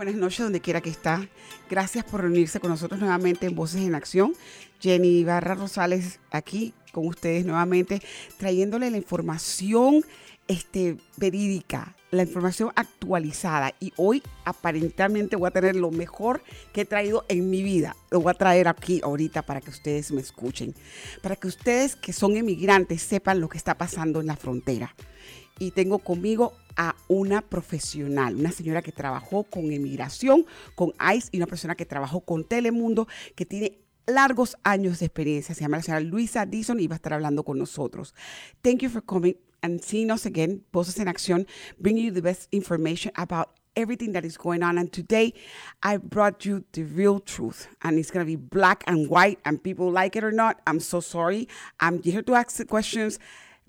Buenas noches, donde quiera que está. Gracias por reunirse con nosotros nuevamente en Voces en Acción. Jenny Ibarra Rosales aquí con ustedes nuevamente, trayéndole la información este, verídica, la información actualizada. Y hoy aparentemente voy a tener lo mejor que he traído en mi vida. Lo voy a traer aquí ahorita para que ustedes me escuchen. Para que ustedes que son emigrantes sepan lo que está pasando en la frontera y tengo conmigo a una profesional, una señora que trabajó con emigración, con ICE y una persona que trabajó con Telemundo, que tiene largos años de experiencia. Se llama la señora Luisa Dison y va a estar hablando con nosotros. Thank you for coming and seeing us again, Voces en Acción, bringing you the best information about everything that is going on. And today I brought you the real truth. And it's going to be black and white, and people like it or not. I'm so sorry. I'm here to ask the questions.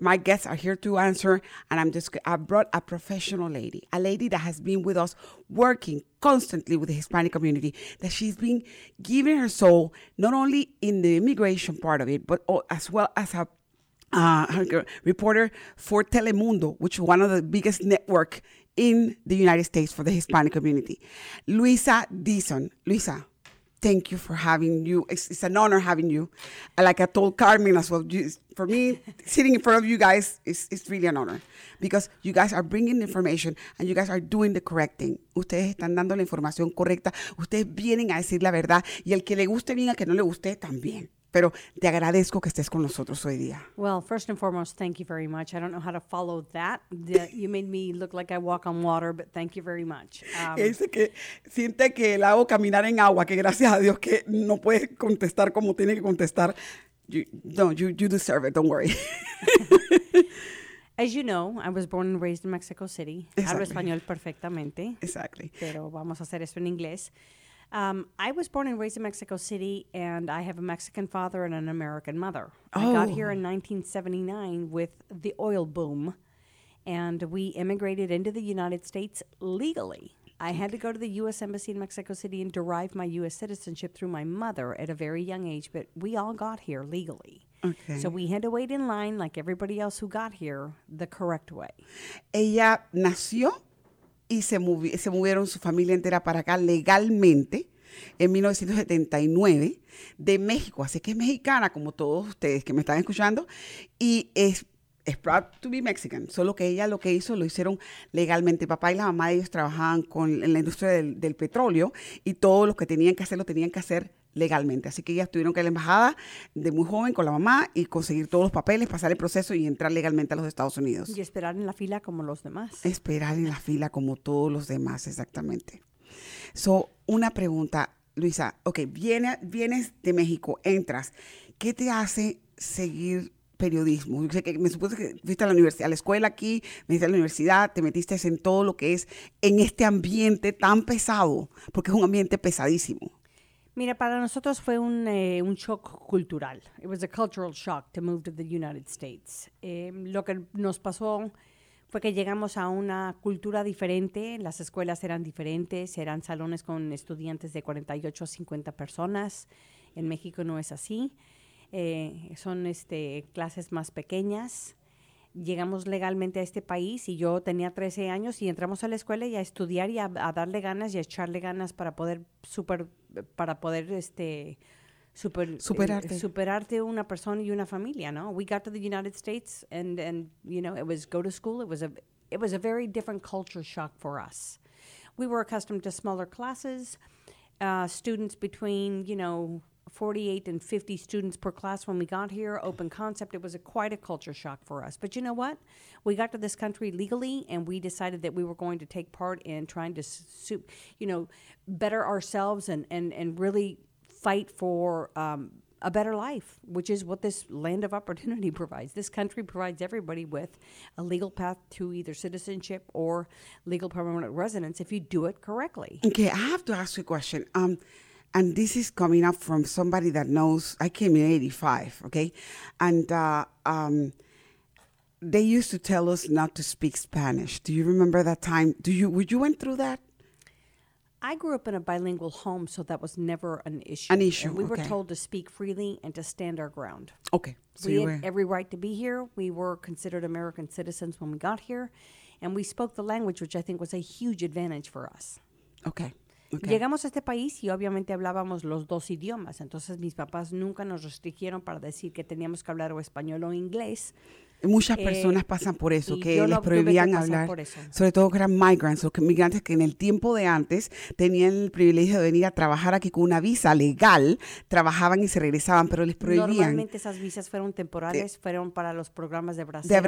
My guests are here to answer, and I'm just, I brought a professional lady, a lady that has been with us working constantly with the Hispanic community, that she's been giving her soul, not only in the immigration part of it, but as well as a uh, reporter for Telemundo, which is one of the biggest network in the United States for the Hispanic community. Luisa Dison. Luisa, thank you for having you. It's, it's an honor having you. Like I told Carmen as well, for me, sitting in front of you guys is it's really an honor because you guys are bringing information and you guys are doing the correct thing. Ustedes están dando la información correcta. Ustedes vienen a decir la verdad y el que le guste bien, que no le guste también. Pero te agradezco que estés con nosotros hoy día. Well, first and foremost, thank you very much. I don't know how to follow that. The- you made me look like I walk on water, but thank you very much. Um, dice que siente que la hago caminar en agua, que gracias a Dios que no puede contestar como tiene que contestar. You, no, you, you deserve it, don't worry. as you know, I was born and raised in Mexico City. Hablo Exactly. español perfectamente, exactly. pero vamos a hacer esto en inglés. Um, I was born and raised in Mexico City, and I have a Mexican father and an American mother. I got here in 1979 with the oil boom, and we immigrated into the United States legally. I had to go to the U.S. Embassy in Mexico City and derive my U.S. citizenship through my mother at a very young age, but we all got here legally. Okay. So we had to wait in line like everybody else who got here the correct way. Ella nació y se, se movieron su familia entera para acá legalmente en 1979 de México. Así que es mexicana, como todos ustedes que me están escuchando, y es, proud to be Mexican. Solo que ella lo que hizo lo hicieron legalmente. Papá y la mamá de ellos trabajaban con, en la industria del, del petróleo y todo lo que tenían que hacer lo tenían que hacer legalmente. Así que ellas tuvieron que ir a la embajada de muy joven con la mamá y conseguir todos los papeles, pasar el proceso y entrar legalmente a los Estados Unidos Y esperar en la fila como los demás. esperar en la fila como todos los demás, exactamente. So, una pregunta, Luisa. Ok, viene, vienes de México, entras. ¿Qué te hace seguir periodismo? Yo sé que me supuse que fuiste a la universidad, a la escuela aquí, me a la universidad, te metiste en todo lo que es en este ambiente tan pesado, porque es un ambiente pesadísimo. Mira, para nosotros fue un, eh, un shock cultural. It was a cultural shock to move to the United States. Eh, lo que nos pasó fue que llegamos a una cultura diferente, las escuelas eran diferentes, eran salones con estudiantes de 48 a 50 personas. En México no es así. Eh, son este, clases más pequeñas. Llegamos legalmente a este país y yo tenía 13 años y entramos a la escuela y a estudiar y a, a darle ganas y a echarle ganas para poder super, para poder este super, eh, Superarte. superarte una persona y una familia, ¿no? We got to the United States and and you know, it was go to school, it was a it was a very different culture shock for us. we were accustomed to smaller classes, uh, students between, you know, 48 and 50 students per class when we got here, open concept. It was a, quite a culture shock for us. But you know what? We got to this country legally, and we decided that we were going to take part in trying to, you know, better ourselves and, and, and really fight for um, a better life, which is what this land of opportunity provides. This country provides everybody with a legal path to either citizenship or legal permanent residence if you do it correctly. Okay, I have to ask you a question. Um, and this is coming up from somebody that knows. I came in '85, okay, and uh, um, they used to tell us not to speak Spanish. Do you remember that time? Do you? Would you went through that? I grew up in a bilingual home, so that was never an issue. An issue, And we were told to speak freely and to stand our ground. Okay, so we had were. every right to be here. We were considered American citizens when we got here, and we spoke the language, which I think was a huge advantage for us. Okay. Llegamos a este país y obviamente hablábamos los dos idiomas, entonces mis papás nunca nos restringieron para decir que teníamos que hablar o español o inglés. Muchas Eh, personas pasan por eso, que les lo prohibían hablar, sobre todo que eran migrants, los que- migrantes que en el tiempo de antes tenían el privilegio de venir a trabajar aquí con una visa legal, trabajaban y se regresaban, pero les prohibían Normalmente esas visas fueron temporales, fueron para los programas de Brasil. de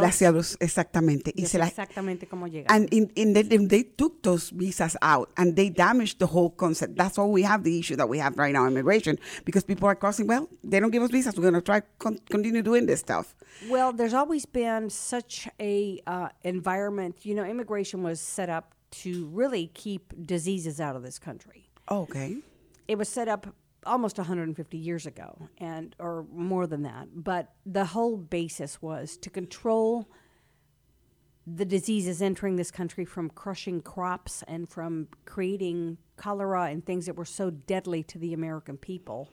exactamente, y se las exactamente cómo llegan. And in, in the, and they took those visas out and they damaged the whole concept. That's why we have the issue that we have right now, immigration, because people are crossing. Well, they don't give us visas. We're going to try con- continue doing this stuff. Well, there's always been such a uh, environment. You know, immigration was set up to really keep diseases out of this country. Okay. It was set up almost 150 years ago, and or more than that. But the whole basis was to control the diseases entering this country from crushing crops and from creating cholera and things that were so deadly to the American people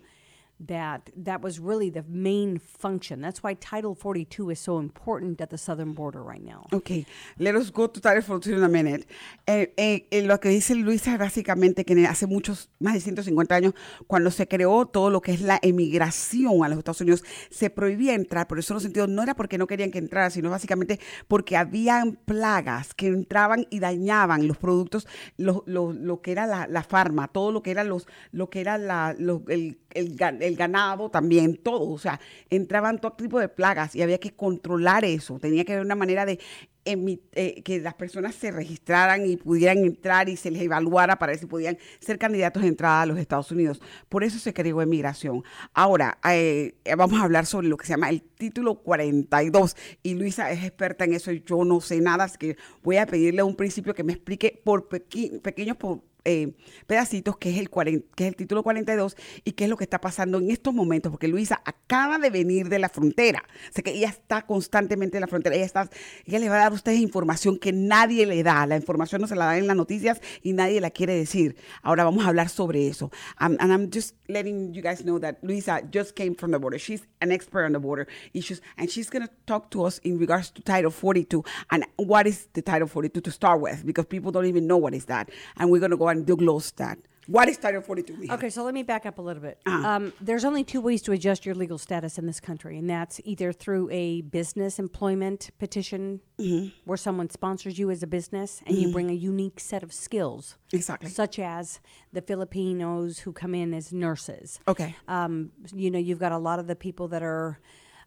that that was really the main function. That's why Title 42 is so important at the southern border right now. Okay, let us go to Title 42 in a minute. Eh, eh, eh, lo que dice Luisa es básicamente que hace muchos, más de 150 años, cuando se creó todo lo que es la emigración a los Estados Unidos, se prohibía entrar. Por eso, en los sentidos, no era porque no querían que entrara, sino básicamente porque habían plagas que entraban y dañaban los productos, lo, lo- lo que era la, la farma, todo lo que era los, lo que era la, lo- el, el ga- el ganado también, todo. O sea, entraban todo tipo de plagas y había que controlar eso. Tenía que haber una manera de eh, que las personas se registraran y pudieran entrar y se les evaluara para ver si podían ser candidatos de entrada a los Estados Unidos. Por eso se creó emigración. Ahora, eh, vamos a hablar sobre lo que se llama el título 42. Y Luisa es experta en eso y yo no sé nada, así que voy a pedirle a un principio que me explique por pequeños po- eh, pedacitos que es, el 40 que es el título 42 y qué es lo que está pasando en estos momentos, porque Luisa acaba de venir de la frontera, o que ella está constantemente en la frontera, ella, está, ella le va a dar a ustedes información que nadie le da, la información no se la da en las noticias y nadie la quiere decir. Ahora vamos a hablar sobre eso. And I'm just letting you guys know that Luisa just came from the border. She's an expert on the border issues, and she's going to talk to us in regards to Title 42 and what is the Title 42 to start with, because people don't even know what is that, and we're going to go and disclose that. What is Title 42? mija? Okay, so let me back up a little bit. Uh-huh. Um, there's only two ways to adjust your legal status in this country, and that's either through a business employment petition Mm-hmm. where someone sponsors you as a business and you bring a unique set of skills. Exactly. Such as the Filipinos who come in as nurses. Okay. Um, you know, you've got a lot of the people that are,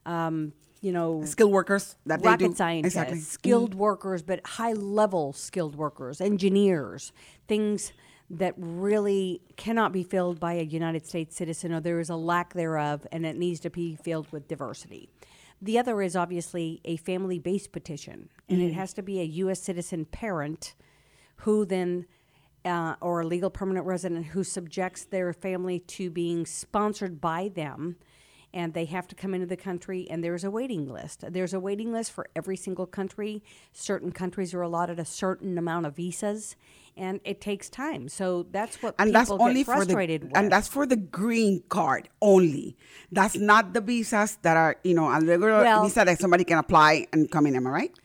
um, you know, Skilled workers that they rocket do. scientists, Exactly. skilled workers, but high level skilled workers, engineers, things that really cannot be filled by a United States citizen or there is a lack thereof and it needs to be filled with diversity. The other is obviously a family based petition, and it has to be a U.S. citizen parent who then, uh, or a legal permanent resident who subjects their family to being sponsored by them and they have to come into the country and there's a waiting list there's a waiting list for every single country certain countries are allotted a certain amount of visas and it takes time so that's what and people that's only get for the with and that's for the green card only. That's not the visas that are you know a regular Well- visa that somebody can apply and come in. Am I right?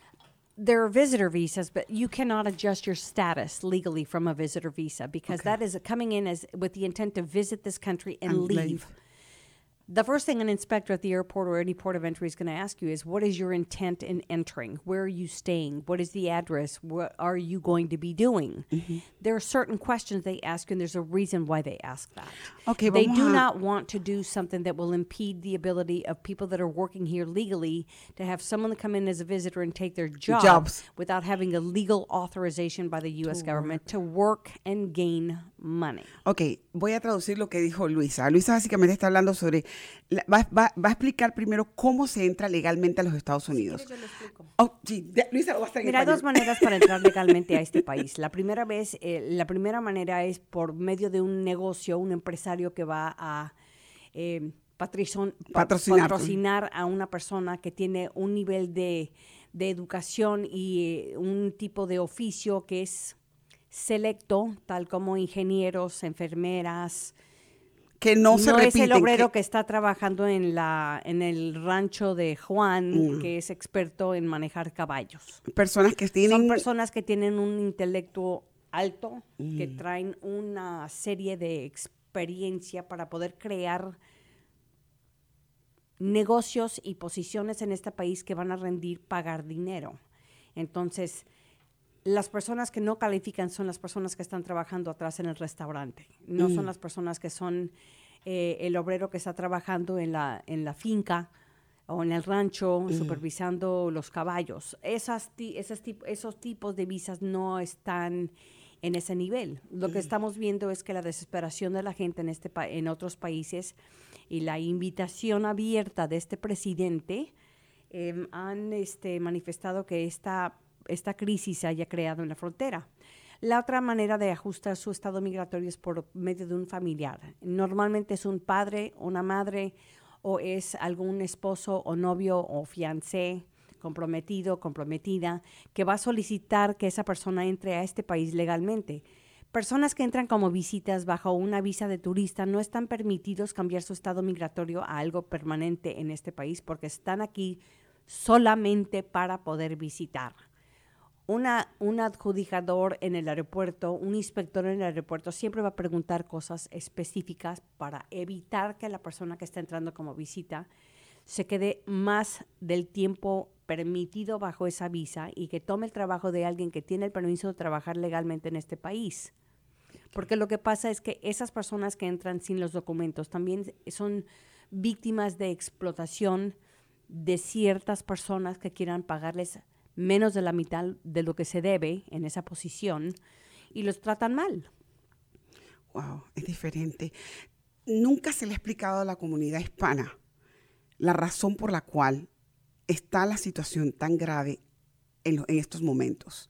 there are visitor visas, but you cannot adjust your status legally from a visitor visa because that is coming in as with the intent to visit this country and, And leave. leave. The first thing an inspector at the airport or any port of entry is going to ask you is what is your intent in entering? Where are you staying? What is the address? What are you going to be doing? Mm-hmm. There are certain questions they ask you, and there's a reason why they ask that. Okay, they do not want to do something that will impede the ability of people that are working here legally to have someone come in as a visitor and take their job Jobs. without having a legal authorization by the U.S. government to work and gain money. Ok, voy a traducir lo que dijo Luisa. Luisa básicamente está hablando sobre, va, va- va a explicar primero cómo se entra legalmente a los Estados Unidos. Oh, sí, de- Luisa lo va a estar en Mira, dos maneras para entrar legalmente a este país. La primera vez, eh, la primera manera es por medio de un negocio, un empresario que va a eh, patricion- Patrocinar. patrocinar a una persona que tiene un nivel de, de educación y eh, un tipo de oficio que es selecto, tal como ingenieros, enfermeras, Que no, se no es el repiten, obrero que- que, está trabajando en la en el rancho de Juan, Mm. que es experto en manejar caballos. personas que tienen... Son personas que tienen un intelecto alto, que traen una serie de experiencia para poder crear negocios y posiciones en este país que van a rendir pagar dinero. Entonces, las personas que no califican son las personas que están trabajando atrás en el restaurante, no son las personas que son eh, el obrero que está trabajando en la, en la finca o en el rancho supervisando los caballos. Esas, ti- esas esos tipos de visas no están en ese nivel. Lo que estamos viendo es que la desesperación de la gente en, este pa- en otros países y la invitación abierta de este presidente em, han este, manifestado que esta, esta crisis se haya creado en la frontera. La otra manera de ajustar su estado migratorio es por medio de un familiar. Normalmente es un padre, una madre o es algún esposo o novio o fiancé comprometido, comprometida, que va a solicitar que esa persona entre a este país legalmente. Personas que entran como visitas bajo una visa de turista no están permitidos cambiar su estado migratorio a algo permanente en este país porque están aquí solamente para poder visitar. Una, un adjudicador en el aeropuerto, un inspector en el aeropuerto siempre va a preguntar cosas específicas para evitar que la persona que está entrando como visita se quede más del tiempo permitido bajo esa visa y que tome el trabajo de alguien que tiene el permiso de trabajar legalmente en este país. Porque lo que pasa es que esas personas que entran sin los documentos también son víctimas de explotación de ciertas personas que quieran pagarles menos de la mitad de lo que se debe en esa posición y los tratan mal. Wow, es diferente. Nunca se le ha explicado a la comunidad hispana la razón por la cual está la situación tan grave en, lo- en estos momentos.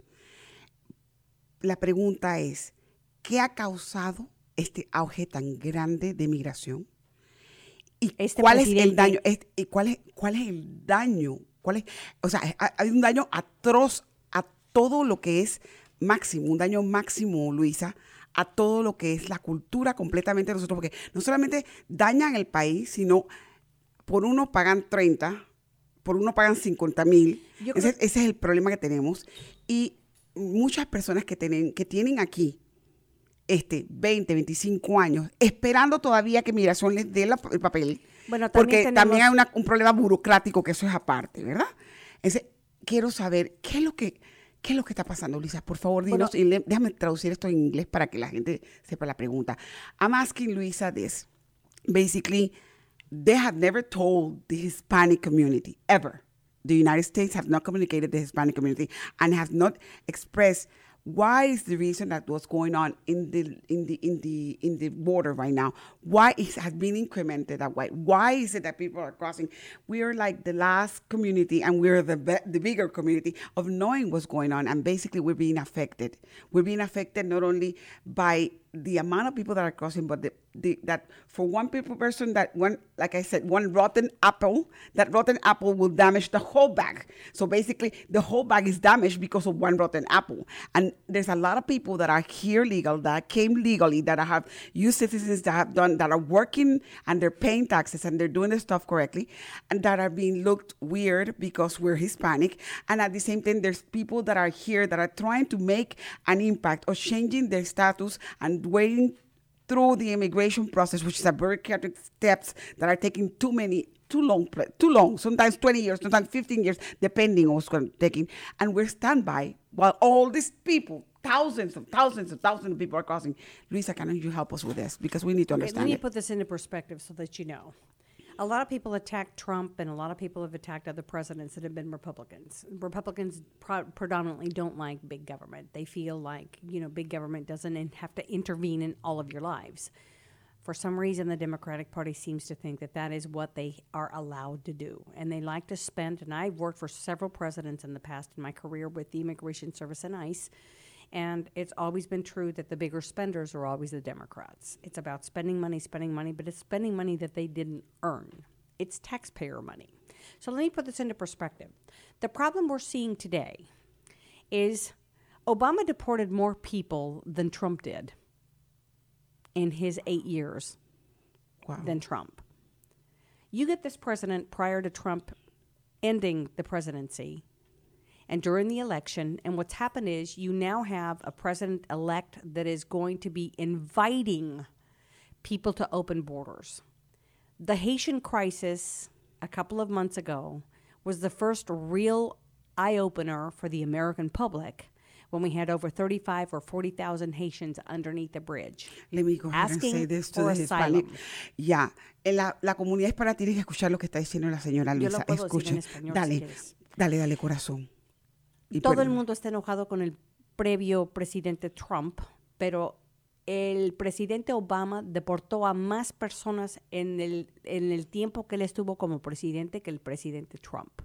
La pregunta es, ¿qué ha causado este auge tan grande de migración? ¿Y Este cuál es el daño? Es- ¿Y cuál es, cuál es el daño? ¿Cuál es, o sea, ha- hay un daño atroz a todo lo que es máximo, un daño máximo, Luisa, a todo lo que es la cultura completamente de nosotros, porque no solamente dañan el país, sino por uno pagan 30, por uno pagan 50 mil. Ese, es el problema que tenemos. Y muchas personas que tienen, que tienen aquí este, 20, 25 años, esperando todavía que migración les dé la- el papel. Bueno, porque también también hay tenemos- una- un problema burocrático que eso es aparte, ¿verdad? Quiero saber qué es lo que qué es lo que está pasando, Luisa. Por favor, dinos y le- déjame traducir esto en inglés para que la gente sepa la pregunta. I'm asking Luisa this. Basically, they have never told the Hispanic community ever. The United States have not communicated the Hispanic community and have not expressed why is the reason that what's going on in the in the in the in the border right now why it has been incremented that way? Why is it that people are crossing? We are like the last community and we're the be- the bigger community of knowing what's going on and basically we're being affected. We're being affected not only by the amount of people that are crossing but the, the that for one people person that one like i said one rotten apple that rotten apple will damage the whole bag. So basically the whole bag is damaged because of one rotten apple. And there's a lot of people that are here legal that came legally that have U citizens that have done that are working and they're paying taxes and they're doing the stuff correctly and that are being looked weird because we're hispanic. And at the same time there's people that are here that are trying to make an impact or changing their status and waiting through the immigration process, which is a bureaucratic steps that are taking too many, too long, too long, sometimes 20 years, sometimes 15 years, depending on what's going to taking. And we're standby while all these people, thousands of thousands of thousands of people are crossing. Luisa, can you help us with this? Because we need to Okay, understand let me it. put this into perspective so that you know. A lot of people attack Trump, and a lot of people have attacked other presidents that have been Republicans. Republicans pro- predominantly don't like big government. They feel like you know big government doesn't have to intervene in all of your lives. For some reason, the Democratic Party seems to think that that is what they are allowed to do, and they like to spend. And I've worked for several presidents in the past in my career with the Immigration Service and ICE. And it's always been true that the bigger spenders are always the Democrats. It's about spending money, spending money, but it's spending money that they didn't earn. It's taxpayer money. So let me put this into perspective. The problem we're seeing today is Obama deported more people than Trump did in his eight years Wow. than Trump. You get this president prior to Trump ending the presidency and during the election, and what's happened is you now have a president elect that is going to be inviting people to open borders. The Haitian crisis a couple of months ago was the first real eye opener for the American public when we had over 35 or 40,000 Haitians underneath the bridge. Let me go ahead and say this to the Hispanic. asylum. Ya, eh, la, la comunidad hispana tiene que escuchar lo que está diciendo la señora Luisa. puedo decir en español si dale, quieres. dale, dale, corazón. Y Todo el mundo está enojado con el previo presidente Trump, pero el presidente Obama deportó a más personas en el, en el tiempo que él estuvo como presidente que el presidente Trump.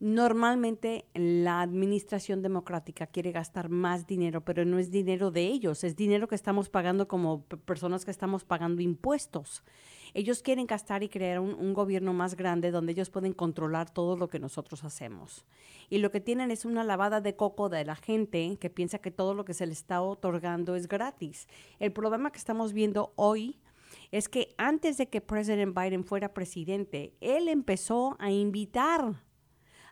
Normalmente la administración democrática quiere gastar más dinero, pero no es dinero de ellos, es dinero que estamos pagando como personas que estamos pagando impuestos. Ellos quieren gastar y crear un gobierno más grande donde ellos pueden controlar todo lo que nosotros hacemos. Y lo que tienen es una lavada de coco de la gente que piensa que todo lo que se le está otorgando es gratis. El problema que estamos viendo hoy es que antes de que President Biden fuera presidente, él empezó a invitar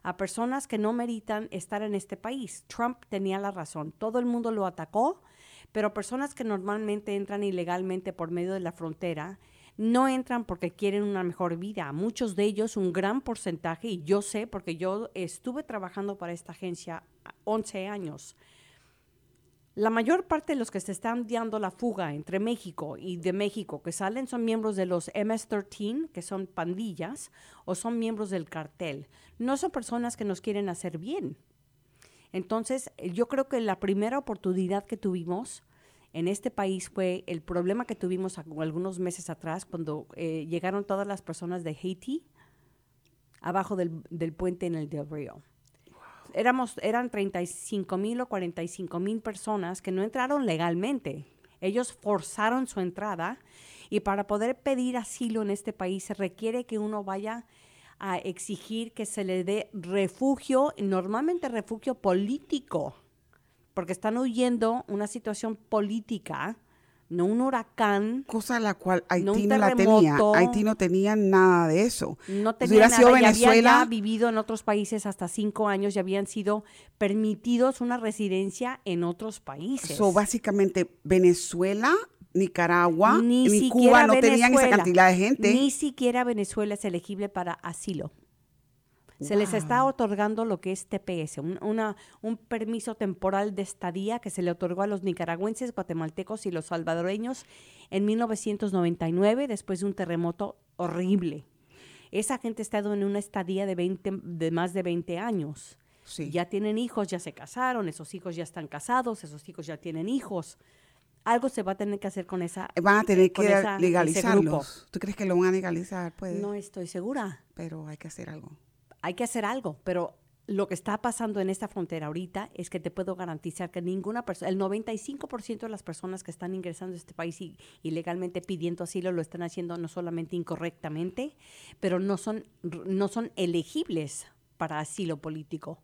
a personas que no meritan estar en este país. Trump tenía la razón, todo el mundo lo atacó, pero personas que normalmente entran ilegalmente por medio de la frontera no entran porque quieren una mejor vida. Muchos de ellos, un gran porcentaje, y yo sé porque yo estuve trabajando para esta agencia 11 años, la mayor parte de los que se están dando la fuga entre México y de México que salen son miembros de los MS-13, que son pandillas, o son miembros del cartel. No son personas que nos quieren hacer bien. Entonces, eh, yo creo que la primera oportunidad que tuvimos en este país fue el problema que tuvimos algunos meses atrás cuando eh, llegaron todas las personas de Haití abajo del, del puente en el Del Río éramos, eran 35 mil o 45 mil personas que no entraron legalmente. Ellos forzaron su entrada y para poder pedir asilo en este país se requiere que uno vaya a exigir que se le dé refugio, normalmente refugio político, porque están huyendo una situación política, no un huracán. Cosa la cual No Haití no, la tenía. Haití no tenía nada de eso. No Si tenía hubiera nada, sido Venezuela, ya vivido en otros países hasta cinco años y habían sido permitidos una residencia en otros países. so, básicamente Venezuela, Nicaragua, ni, ni, Cuba no tenían esa Venezuela, cantidad de gente. Ni siquiera Venezuela es elegible para asilo. Se les está otorgando lo que es TPS, un, una- un permiso temporal de estadía que se le otorgó a los nicaragüenses, guatemaltecos y los salvadoreños en 1999 después de un terremoto horrible. Esa gente ha estado en una estadía de, 20, de más de 20 años. Sí. Ya tienen hijos, ya se casaron, esos hijos ya están casados, esos hijos ya tienen hijos. Algo se va a tener que hacer con esa Van a tener con que esa- legalizarlos. ¿Tú crees que lo van a legalizar? Pues, No estoy segura. pero hay que hacer algo. Hay que hacer algo, pero lo que está pasando en esta frontera ahorita es que te puedo garantizar que ninguna persona, el 95% de las personas que están ingresando a este país y ilegalmente pidiendo asilo lo están haciendo no solamente incorrectamente, pero no son, no son elegibles para asilo político.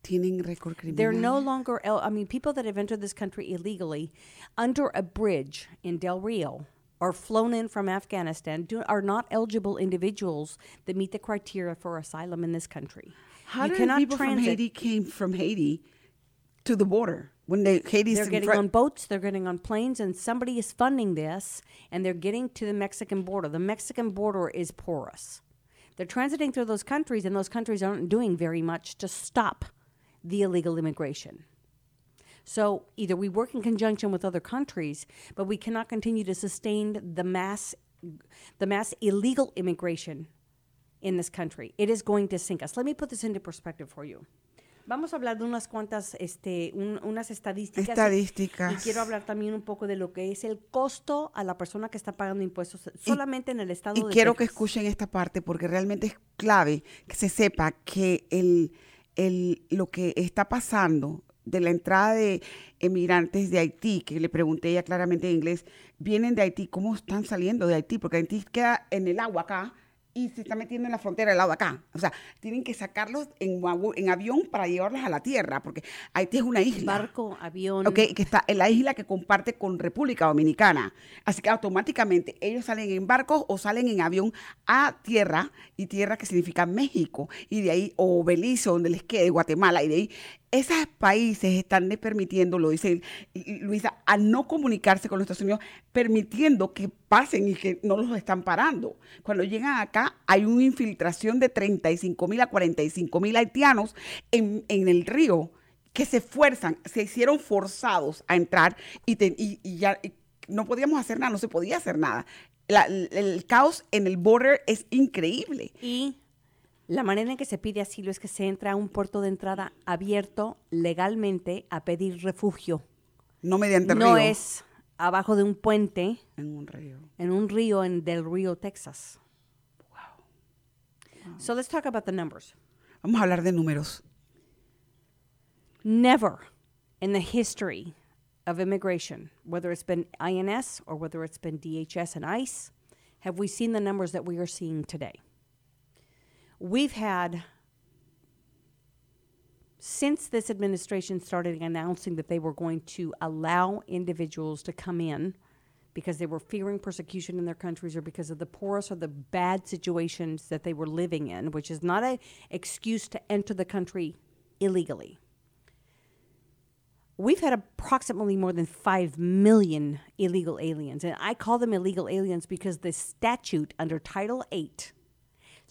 Tienen récord They're criminal. no longer, I mean, people that have entered this country illegally under a bridge in Del Rio or flown in from Afghanistan do, are not eligible individuals that meet the criteria for asylum in this country. How you did people from. Haiti came from Haiti to the border? when they Haiti's They're getting front- on boats, they're getting on planes, and somebody is funding this, and they're getting to the Mexican border. The Mexican border is porous. They're transiting through those countries, and those countries aren't doing very much to stop the illegal immigration. So either we work in conjunction with other countries, but we cannot continue to sustain the mass, the mass illegal immigration in this country. It is going to sink us. Let me put this into perspective for you. Vamos a hablar de unas cuantas, este, un- unas estadísticas. y- Estadísticas. Y quiero hablar también un poco de lo que es el costo a la persona que está pagando impuestos solamente en el estado Y de quiero que Texas. escuchen esta parte porque realmente es clave que se sepa que el, el- lo que está pasando de la entrada de emigrantes de Haití, que le pregunté ya claramente en inglés, vienen de Haití, ¿cómo están saliendo de Haití? Porque Haití queda en el agua acá y se está metiendo en la frontera del lado de acá. O sea, tienen que sacarlos en avión para llevarlos a la tierra, porque Haití es una isla. Barco, avión. Ok, que está en la isla que comparte con República Dominicana. Así que automáticamente ellos salen en barcos o salen en avión a tierra, y tierra que significa México, y de ahí, o Belice, donde les quede, Guatemala, y de ahí, esos países están permitiendo, lo dice Luisa, a no comunicarse con los Estados Unidos, permitiendo que pasen y que no los están parando. Cuando llegan acá, hay una infiltración de 35 mil a 45 mil haitianos en, el río que se fuerzan, se hicieron forzados a entrar y, te- y- ya no podíamos hacer nada, no se podía hacer nada. La- el, el caos en el border es increíble. Y la manera en que se pide asilo es que se entra a un puerto de entrada abierto legalmente a pedir refugio. No mediante no río. es abajo de un puente en un río. en un río en Del Río, Texas. So let's talk about the numbers. Vamos a hablar de números. Never in the history of immigration, whether it's been INS or whether it's been DHS and ICE, have we seen the numbers that we are seeing today. We've had, since this administration started announcing that they were going to allow individuals to come in because they were fearing persecution in their countries or because of the porous or the bad situations that they were living in, which is not an excuse to enter the country illegally. We've had approximately more than 5 million illegal aliens. And I call them illegal aliens because the statute under Title 8,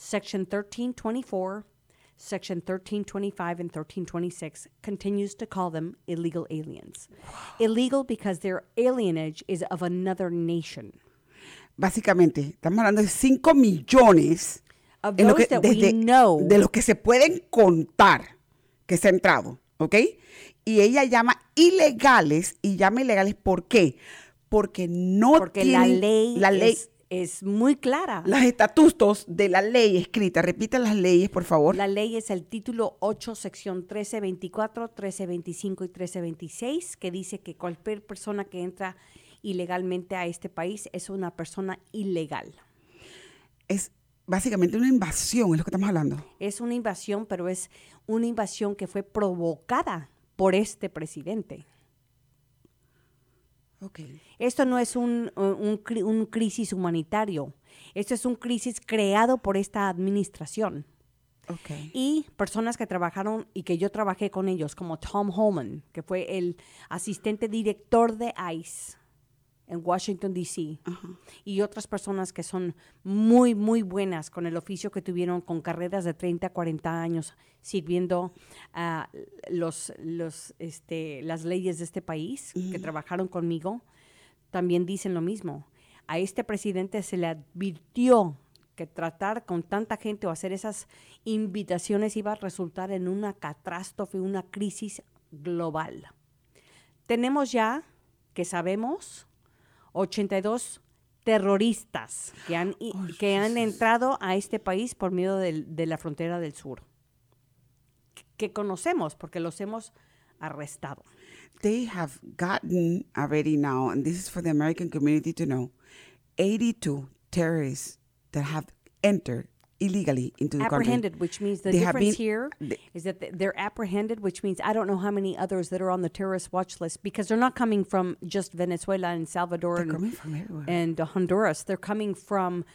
Section 1324, Section 1325, and 1326 continues to call them illegal aliens. Illegal because their alienage is of another nation. Básicamente, estamos hablando de 5 millones Of en lo those que- that we desde- know. de los que se pueden contar que se ha entrado, ¿ok? Y ella llama ilegales y llama ilegales ¿por qué? Porque no Porque la tienen ley, la ley es, es muy clara. los estatutos de la ley escrita. Repita las leyes, por favor. La ley es el título 8, sección 1324, 1325 y 1326, que dice que cualquier persona que entra ilegalmente a este país es una persona ilegal. Es básicamente una invasión, es lo que estamos hablando. Es una invasión, pero es una invasión que fue provocada por este presidente. Esto no es un, un, cri- un crisis humanitario, esto es un crisis creado por esta administración. Ok. y personas que trabajaron y que yo trabajé con ellos, como Tom Holman, que fue el asistente director de ICE en Washington, D.C., y otras personas que son muy, muy buenas con el oficio que tuvieron con carreras de 30, 40 años sirviendo a los, los, este, las leyes de este país, que trabajaron conmigo, también dicen lo mismo. A este presidente se le advirtió que tratar con tanta gente o hacer esas invitaciones iba a resultar en una catástrofe, una crisis global. Tenemos ya, que sabemos, 82 terroristas que han, i- que han entrado a este país por medio del- de la frontera del sur, que conocemos porque los hemos arrestado. They have gotten already now, and this is for the American community to know, 82 terrorists that have entered illegally into the apprehended, country. which means the They difference been- here they- is that they're apprehended, which means I don't know how many others that are on the terrorist watch list because they're not coming from just Venezuela and Salvador and, coming from everywhere. and uh, Honduras. They're coming from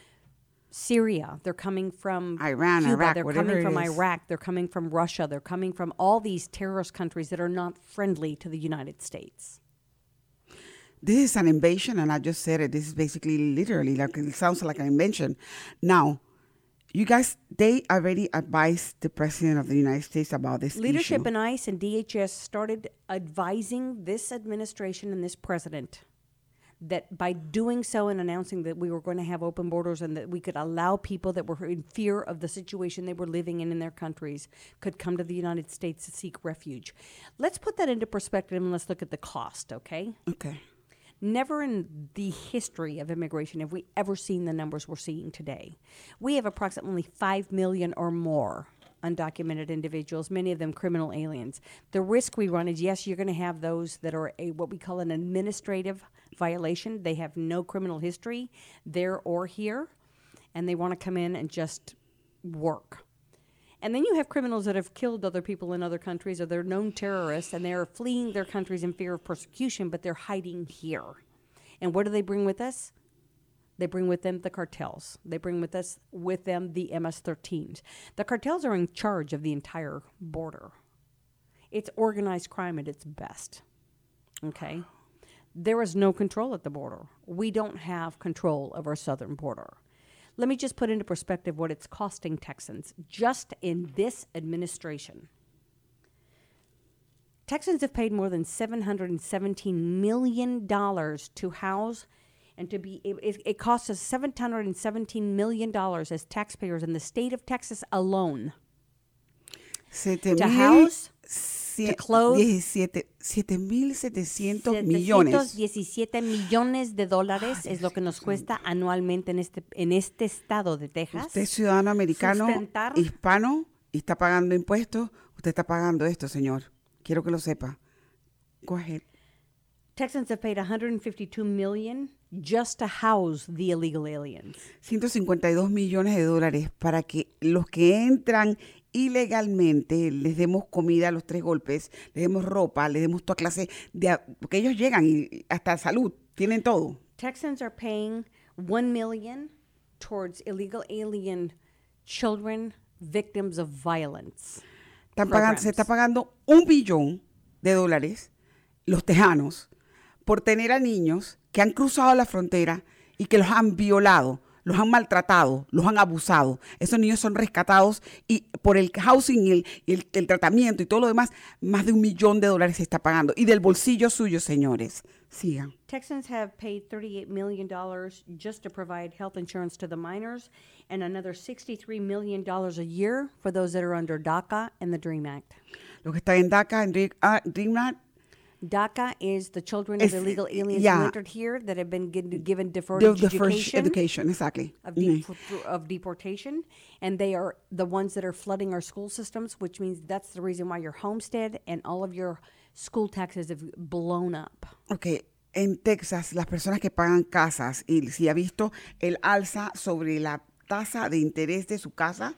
Syria. They're coming from Iran, Cuba. Iraq, they're coming from. Iraq. They're coming from Russia. They're coming from all these terrorist countries that are not friendly to the United States. This is an invasion, and I just said it. This is basically literally like it sounds like an invasion. Now, you guys, they already advised the president of the United States about this Leadership issue. in ICE and DHS started advising this administration and this president that by doing so and announcing that we were going to have open borders and that we could allow people that were in fear of the situation they were living in in their countries could come to the United States to seek refuge. Let's put that into perspective and let's look at the cost, okay? okay. Never in the history of immigration have we ever seen the numbers we're seeing today. We have approximately 5 million or more undocumented individuals, many of them criminal aliens. The risk we run is yes, you're going to have those that are a what we call an administrative violation. They have no criminal history there or here, and they want to come in and just work. And then you have criminals that have killed other people in other countries or they're known terrorists and they're fleeing their countries in fear of persecution, but they're hiding here. And what do they bring with us? They bring with them the cartels. They bring with us with them the MS-13s. The cartels are in charge of the entire border. It's organized crime at its best. Okay? There is no control at the border. We don't have control of our southern border. Let me just put into perspective what it's costing Texans just in this administration. Texans have paid more than $717 million to house and to be, it, it, costs us $717 million as taxpayers in the state of Texas alone to house, to clothe, 17 7.700 millones. 717 millones de dólares es lo que nos cuesta anualmente en este, en este estado de Texas. Usted es ciudadano americano, sustentar- hispano, y está pagando impuestos. Usted está pagando esto, señor. Quiero que lo sepa. Go ahead. Texans have paid 152 million just to house the illegal aliens. 152 millones de dólares para que los que entran ilegalmente les demos comida a los tres golpes, les demos ropa, les demos toda clase de... Porque ellos llegan y hasta salud, tienen todo. Texans are paying 1 million towards illegal alien children victims of violence. Están pagando, se está pagando un billón de dólares los tejanos por tener a niños que han cruzado la frontera y que los han violado, los han maltratado, los han abusado. Esos niños son rescatados y por el housing y el, y el- el tratamiento y todo lo demás, más de un millón de dólares se está pagando. Y del bolsillo suyo, señores. Sigan. Texans have paid $38 million just to provide health insurance to the minors and another $63 million a year for those that are under DACA and the DREAM Act. Los que están en DACA, en ah, Dream Act, DACA is the children Es- of illegal aliens yeah. who entered here that have been gi- given deferred the, the education. first education, exactly. of, Mhm. of deportation, and they are the ones that are flooding our school systems, which means that's the reason why your homestead and all of your school taxes have blown up. Ok, en Texas, las personas que pagan casas, y si ha visto el alza sobre la tasa de interés de su casa,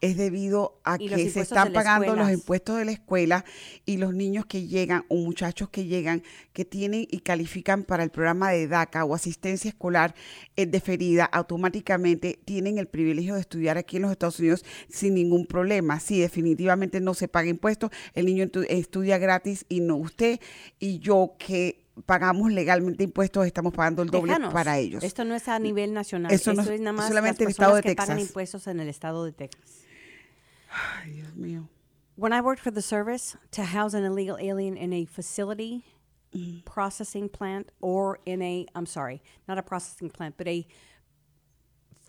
es debido a que se están pagando los impuestos de la escuela y los niños que llegan o muchachos que llegan que tienen y califican para el programa de DACA o asistencia escolar eh, deferida, automáticamente tienen el privilegio de estudiar aquí en los Estados Unidos sin ningún problema. Sí, definitivamente no se paga impuestos, el niño estudia gratis y no usted y yo que pagamos legalmente impuestos estamos pagando el doble Tejanos. para ellos. Esto no es a nivel nacional. Eso no Esto es- nada más solamente el estado de que pagan impuestos en el estado de Texas. Ay, Dios mío. When I worked for the service, to house an illegal alien in a facility, processing plant, or in a, I'm sorry, not a processing plant, but a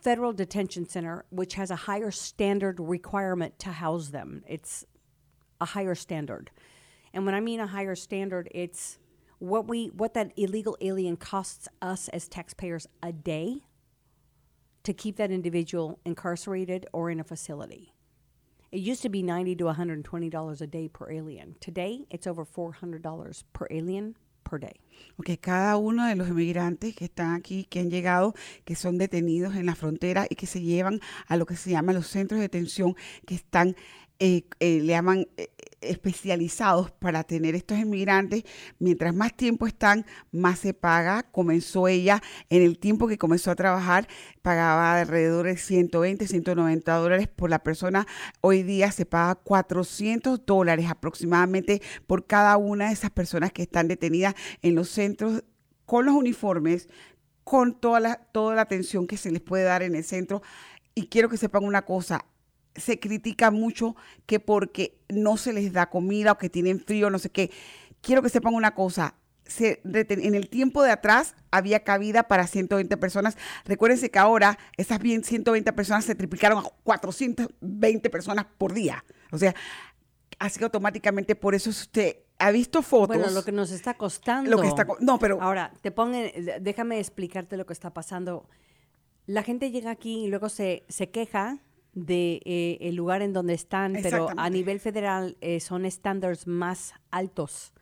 federal detention center, which has a higher standard requirement to house them. It's a higher standard. And when I mean a higher standard, it's what we what that illegal alien costs us as taxpayers a day to keep that individual incarcerated or in a facility. It used to be 90 to 120 dollars a day per alien. Today, it's over 400 dollars per alien per day. Ok, cada uno de los inmigrantes que están aquí, que han llegado, que son detenidos en la frontera y que se llevan a lo que se llama los centros de detención, que están, eh, eh, le llaman, eh, especializados para tener estos inmigrantes. Mientras más tiempo están, más se paga. Comenzó ella, en el tiempo que comenzó a trabajar, pagaba alrededor de 120, 190 dólares por la persona. Hoy día se paga 400 dólares aproximadamente por cada una de esas personas que están detenidas en los centros con los uniformes, con toda la, toda la atención que se les puede dar en el centro. Y quiero que sepan una cosa, se critica mucho que porque no se les da comida o que tienen frío, no sé qué. Quiero que sepan una cosa. en el tiempo de atrás había cabida para 120 personas. Recuérdense que ahora esas bien 120 personas se triplicaron a 420 personas por día. O sea, así que automáticamente por eso usted ha visto fotos. Bueno, lo que nos está costando. Lo que está, no, pero ahora te pongan, déjame explicarte lo que está pasando. La gente llega aquí y luego se, se queja de eh, el lugar en donde están, pero a nivel federal eh, son estándares más altos.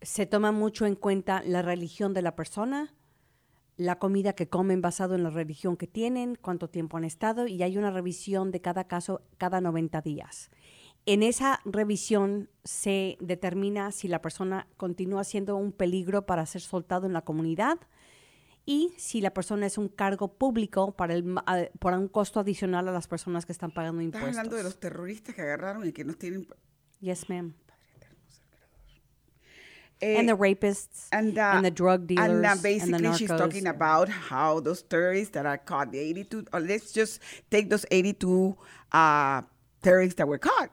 Se toma mucho en cuenta la religión de la persona, la comida que comen basado en la religión que tienen, cuánto tiempo han estado y hay una revisión de cada caso cada 90 días. En esa revisión se determina si la persona continúa siendo un peligro para ser soltado en la comunidad y si la persona es un cargo público para el, por un costo adicional a las personas que están pagando impuestos. Estás hablando de los terroristas que agarraron y que no tienen... Yes, ma'am. and the rapists and, uh, and, the drug dealers and uh, basically and she's talking about how those terrorists that are caught the 82 or let's just take those 82 uh, terrorists that were caught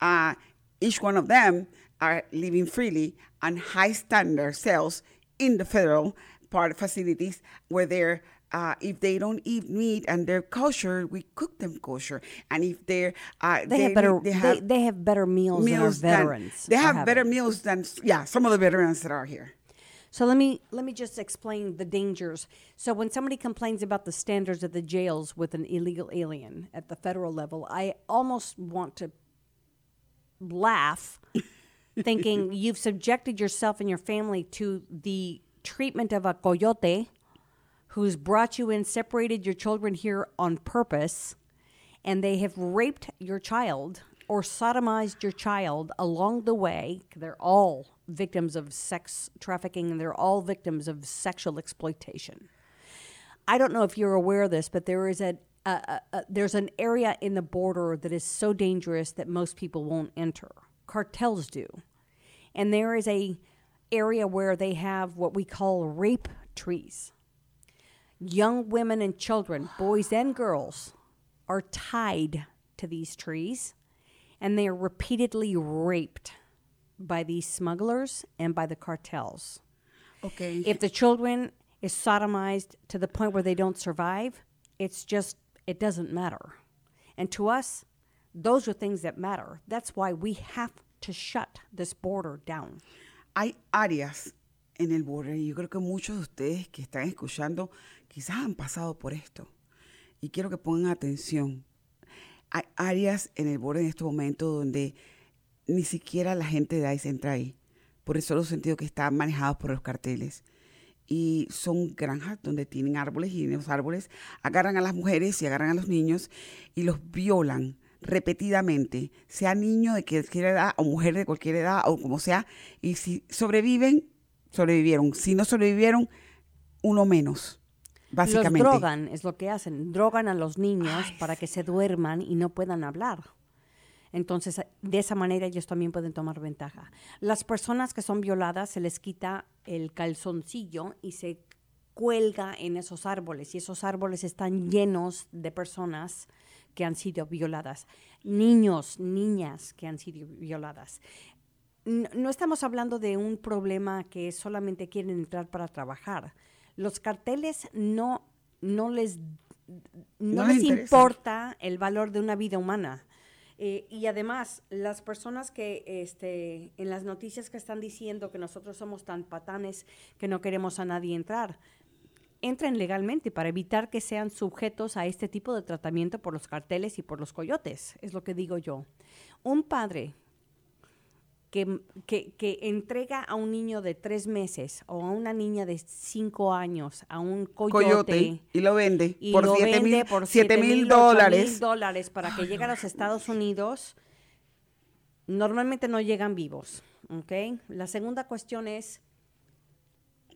uh, each one of them are living freely on high standard cells in the federal part facilities where they're uh, if they don't eat meat and they're kosher, we cook them kosher. And if they're uh, they, they, have better they have, they, they have better meals, meals than our veterans. Than, they have better meals than yeah some of the veterans that are here. So let me let me just explain the dangers. So when somebody complains about the standards of the jails with an illegal alien at the federal level, I almost want to laugh, thinking you've subjected yourself and your family to the treatment of a coyote who's brought you in, separated your children here on purpose, and they have raped your child or sodomized your child along the way. They're all victims of sex trafficking and they're all victims of sexual exploitation. I don't know if you're aware of this, but there is a, there's an area in the border that is so dangerous that most people won't enter. Cartels do. And there is a area where they have what we call rape trees. Young women and children, boys and girls, are tied to these trees and they are repeatedly raped by these smugglers and by the cartels. Okay. If the children is sodomized to the point where they don't survive, it's just, it doesn't matter. And to us, those are things that matter. That's why we have to shut this border down. Hay áreas en el borde y yo creo que muchos de ustedes que están escuchando quizás han pasado por esto. Y quiero que pongan atención. Hay áreas en el borde en este momento donde ni siquiera la gente de ICE entra ahí, por el solo sentido que están manejados por los carteles. Y son granjas donde tienen árboles y en los árboles agarran a las mujeres y agarran a los niños y los violan repetidamente, sea niño de cualquier edad o mujer de cualquier edad o como sea, y si sobreviven, sobrevivieron. Si no sobrevivieron, uno menos. Básicamente. Los drogan, es lo que hacen. Drogan a los niños para que se duerman y no puedan hablar. Entonces, de esa manera ellos también pueden tomar ventaja. Las personas que son violadas se les quita el calzoncillo y se cuelga en esos árboles y esos árboles están llenos de personas que han sido violadas, niños, niñas que han sido violadas. No, estamos hablando de un problema que solamente quieren entrar para trabajar. Los carteles no, no les, no, les, importa el valor de una vida humana. Eh, y además, las personas que este, en las noticias que están diciendo que nosotros somos tan patanes que no queremos a nadie entrar, entren legalmente para evitar que sean sujetos a este tipo de tratamiento por los carteles y por los coyotes, es lo que digo yo. Un padre que, que, entrega a un niño de tres meses o a una niña de cinco años a un coyote, y lo vende por siete mil dólares. para que llegue a los Estados Unidos, Normalmente no llegan vivos, ¿ok? La segunda cuestión es,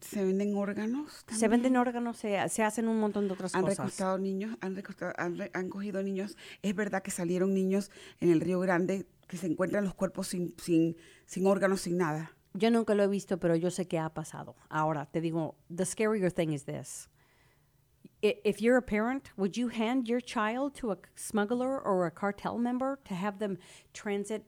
¿Se venden órganos? se también? venden órganos, se, se hacen un montón de otras Han cosas. recostado niños, han, recostado- han, re- han cogido niños. Es verdad que salieron niños en el Río Grande que se encuentran los cuerpos sin, sin, sin órganos, sin nada. Yo nunca lo he visto, pero yo sé que ha pasado. Ahora, te digo, the scarier thing is this. If you're a parent, would you hand your child to a smuggler or a cartel member to have them transit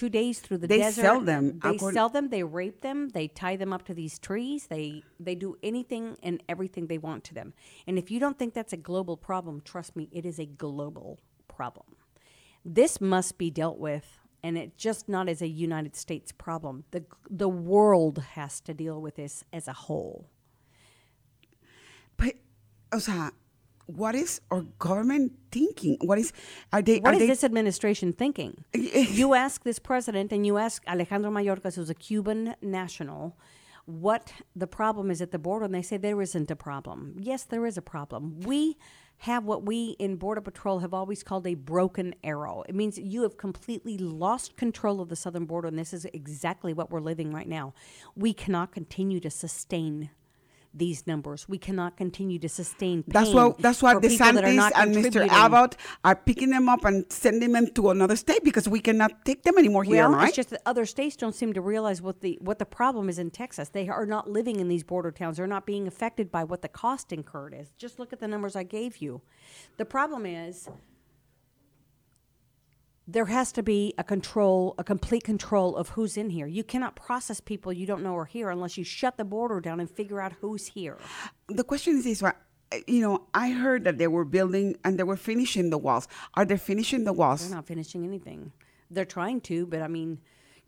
two days through the They desert? sell them, They sell them. They rape them. They tie them up to these trees. They they do anything and everything they want to them. And if you don't think that's a global problem, trust me, it is a global problem. This must be dealt with, and it just not as a United States problem. The the world has to deal with this as a whole. But, o sea, what is our government thinking? What is, are they, What are is they, this administration thinking? you ask this president and you ask Alejandro Mayorkas, who's a Cuban national, what the problem is at the border, and they say there isn't a problem. Yes, there is a problem. We have what we in Border Patrol have always called a broken arrow. It means you have completely lost control of the southern border, and this is exactly what we're living right now. We cannot continue to sustain these numbers. We cannot continue to sustain pain That's what that's why that are and Mr. Abbott are picking them up and sending them to another state because we cannot take them anymore here, Well, right? it's just that other states don't seem to realize what the what the problem is in Texas. They are not living in these border towns. They're not being affected by what the cost incurred is. Just look at the numbers I gave you. The problem is there has to be a control, a complete control of who's in here. You cannot process people you don't know are here unless you shut the border down and figure out who's here. the question is this? You know, I heard that they were building and they were finishing the walls. Are they finishing the walls? They're not finishing anything. They're trying to, but I mean,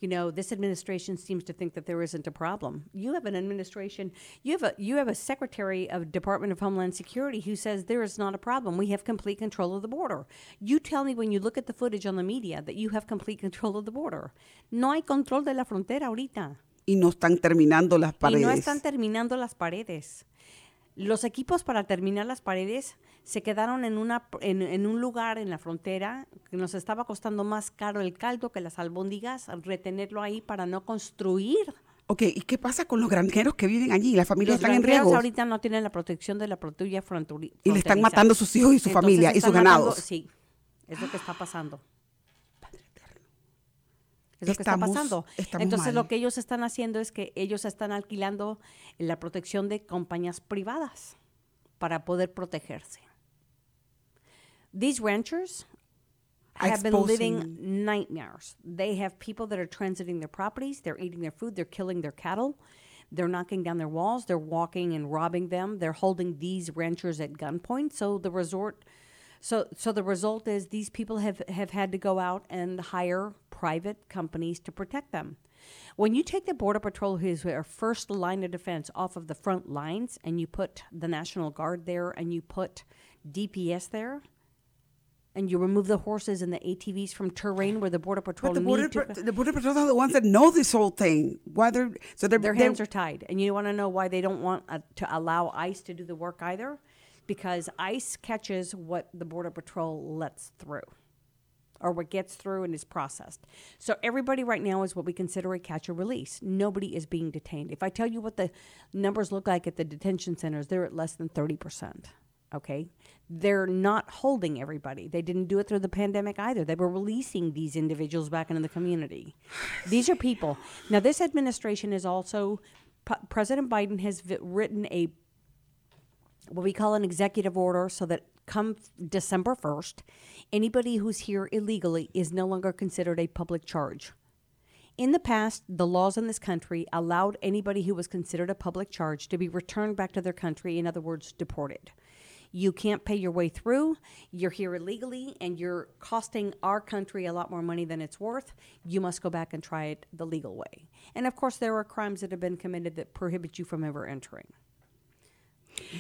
you know, this administration seems to think that there isn't a problem. You have an administration, you have a you have a secretary of Department of Homeland Security who says there is not a problem. We have complete control of the border. You tell me when you look at the footage on the media that you have complete control of the border. No hay control de la frontera ahorita. Y no están terminando las paredes. Y no están terminando las paredes. Los equipos para terminar las paredes se quedaron en, una, en, en un lugar en la frontera que nos estaba costando más caro el caldo que las albóndigas, retenerlo ahí para no construir. Ok, ¿y qué pasa con los granjeros que viven allí? Las familias Los están en riesgo. ahorita no tienen la protección de la patrulla fronturi- Y le están fronteriza. matando a sus hijos y su Entonces familia y sus matando- ganados. Sí, es lo que está pasando. Es lo que está pasando. Entonces mal. lo que ellos están haciendo es que ellos están alquilando la protección de compañías privadas para poder protegerse. These ranchers have been living nightmares. They have people that are transiting their properties, they're eating their food, they're killing their cattle, they're knocking down their walls, they're walking and robbing them, they're holding these ranchers at gunpoint. So the resort so so the result is these people have, have had to go out and hire private companies to protect them. When you take the Border Patrol, who's our first line of defense, off of the front lines, and you put the National Guard there, and you put DPS there, and you remove the horses and the ATVs from terrain where the Border Patrol But the border, to. The border patrol are the ones that know this whole thing. Why they're so they're, their they're- hands are tied. And you want to know why they don't want uh, to allow ICE to do the work either? Because ICE catches what the Border Patrol lets through or what gets through and is processed. So everybody right now is what we consider a catch or release. Nobody is being detained. If I tell you what the numbers look like at the detention centers, they're at less than 30%. Okay? They're not holding everybody. They didn't do it through the pandemic either. They were releasing these individuals back into the community. These are people. Now, this administration is also, P- President Biden has vi- written a what we call an executive order so that come December 1st, anybody who's here illegally is no longer considered a public charge. In the past, the laws in this country allowed anybody who was considered a public charge to be returned back to their country, in other words, deported. You can't pay your way through, you're here illegally, and you're costing our country a lot more money than it's worth. You must go back and try it the legal way. And of course, there are crimes that have been committed that prohibit you from ever entering.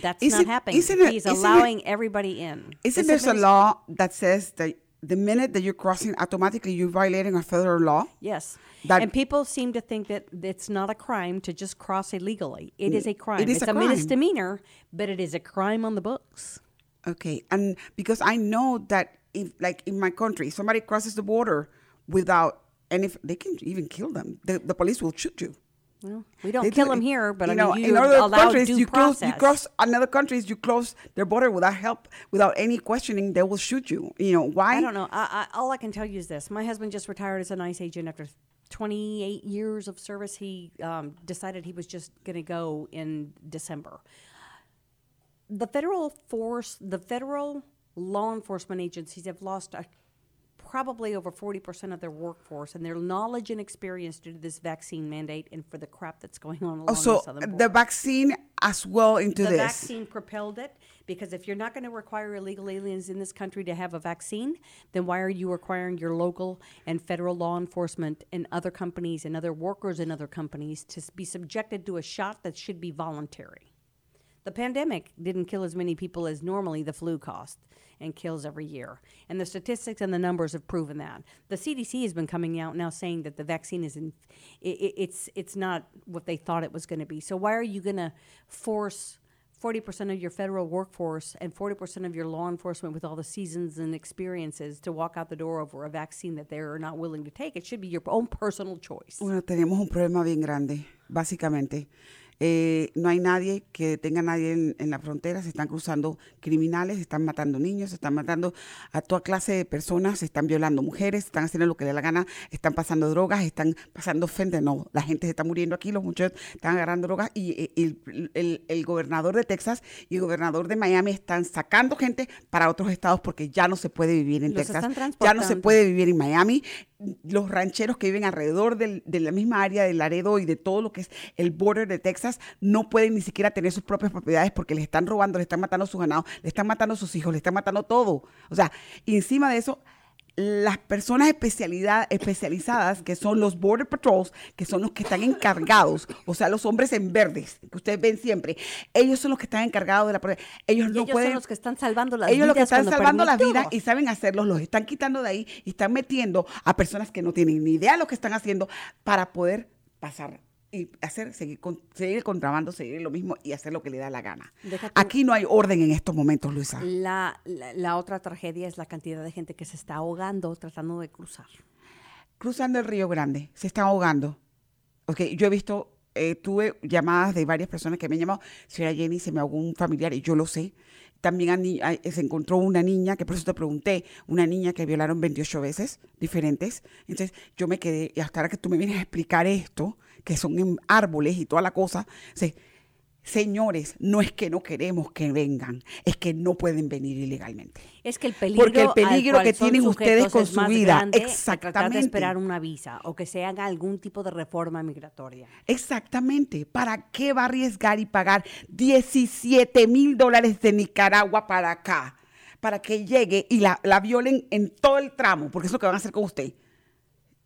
That's Isn't- not happening. isn't it- He's isn't it- allowing everybody in. Isn't there a law that says that the minute that you're crossing, automatically you're violating a federal law? Yes. That- and people seem to think that it's not a crime to just cross illegally. It is a crime. is it's a crime. misdemeanor, but it is a crime on the books. Okay, and because I know that if, like in my country, somebody crosses the border without any. They can even kill them. The, the police will shoot you. Well, we don't They kill them here, but you I know, mean, in you other countries, you close, you cross another countries, you close their border without help, without any questioning, they will shoot you. You know why? I don't know. I, I, all I can tell you is this: my husband just retired as an ICE agent after 28 years of service. He um, decided he was just going to go in December. The federal force, the federal law enforcement agencies have lost a, probably over 40% of their workforce and their knowledge and experience due to this vaccine mandate and for the crap that's going on along Oh, the so southern border the vaccine as well into the this. The vaccine propelled it because if you're not going to require illegal aliens in this country to have a vaccine, then why are you requiring your local and federal law enforcement and other companies and other workers in other companies to be subjected to a shot that should be voluntary? The pandemic didn't kill as many people as normally the flu cost and kills every year. And the statistics and the numbers have proven that. The CDC has been coming out now saying that the vaccine is in, i i- it's it's not what they thought it was going to be. So why are you going to force 40% of your federal workforce and 40% of your law enforcement with all the seasons and experiences to walk out the door over a vaccine that they're not willing to take? It should be your own personal choice. Bueno, tenemos un problema bien grande, básicamente. Eh, no hay nadie que detenga a nadie en, en la frontera, se están cruzando criminales, se están matando niños, se están matando a toda clase de personas, se están violando mujeres, están haciendo lo que les dé la gana, están pasando drogas, están pasando fentanyl. La gente se está muriendo aquí, los muchachos están agarrando drogas y eh, el, el- el gobernador de Texas y el gobernador de Miami están sacando gente para otros estados porque ya no se puede vivir en Los Texas, ya no se puede vivir en Miami. Los rancheros que viven alrededor del- de la misma área de Laredo y de todo lo que es el border de Texas no pueden ni siquiera tener sus propias propiedades porque les están robando, les están matando a sus ganados, les están matando a sus hijos, les están matando todo. O sea, y encima de eso, las personas especialidad, especializadas, que son los Border Patrols, que son los que están encargados, o sea, los hombres en verdes, que ustedes ven siempre, ellos son los que están encargados de la... Ellos Y no ellos pueden... son los que están salvando las ellos vidas. lo que están salvando las vidas y saben hacerlos, los están quitando de ahí y están metiendo a personas que no tienen ni idea de lo que están haciendo para poder pasar y hacer, seguir, con, seguir el contrabando, seguir lo mismo y hacer lo que le da la gana. Aquí no hay orden en estos momentos, Luisa. La, la, la otra tragedia es la cantidad de gente que se está ahogando tratando de cruzar. Cruzando el Río Grande, se están ahogando. Ok, yo he visto, eh, tuve llamadas de varias personas que me han llamado, señora Jenny, se me ahogó un familiar y yo lo sé. También a a- se encontró una niña, que por eso te pregunté, una niña que violaron 28 veces diferentes. Entonces yo me quedé, y hasta ahora que tú me vienes a explicar esto, que son en árboles y toda la cosa, se- señores, no es que no queremos que vengan, es que no pueden venir ilegalmente. Es que el peligro, Porque el peligro que tienen ustedes con su vida, tratar de exactamente. esperar una visa o que se haga algún tipo de reforma migratoria. Exactamente. ¿Para qué va a arriesgar y pagar 17 mil dólares de Nicaragua para acá? Para que llegue y la, la violen en todo el tramo, porque es lo que van a hacer con usted.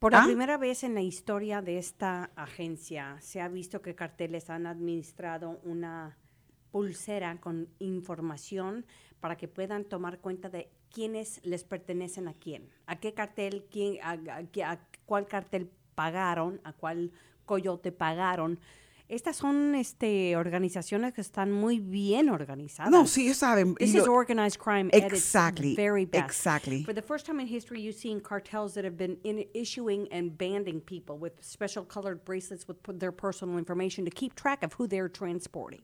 Por la ¿Ah? primera vez en la historia de esta agencia se ha visto que carteles han administrado una pulsera con información para que puedan tomar cuenta de quiénes les pertenecen a quién, a qué cartel, quién, a, a- a cuál cartel pagaron, a cuál coyote pagaron. Estas son este, organizaciones que están muy bien organizadas. No, sí, saben. This is lo- organized crime at its Exactly, very best. exactly. For the first time in history, you've seen cartels that have been in, issuing and banding people with special colored bracelets with their personal information to keep track of who they're transporting.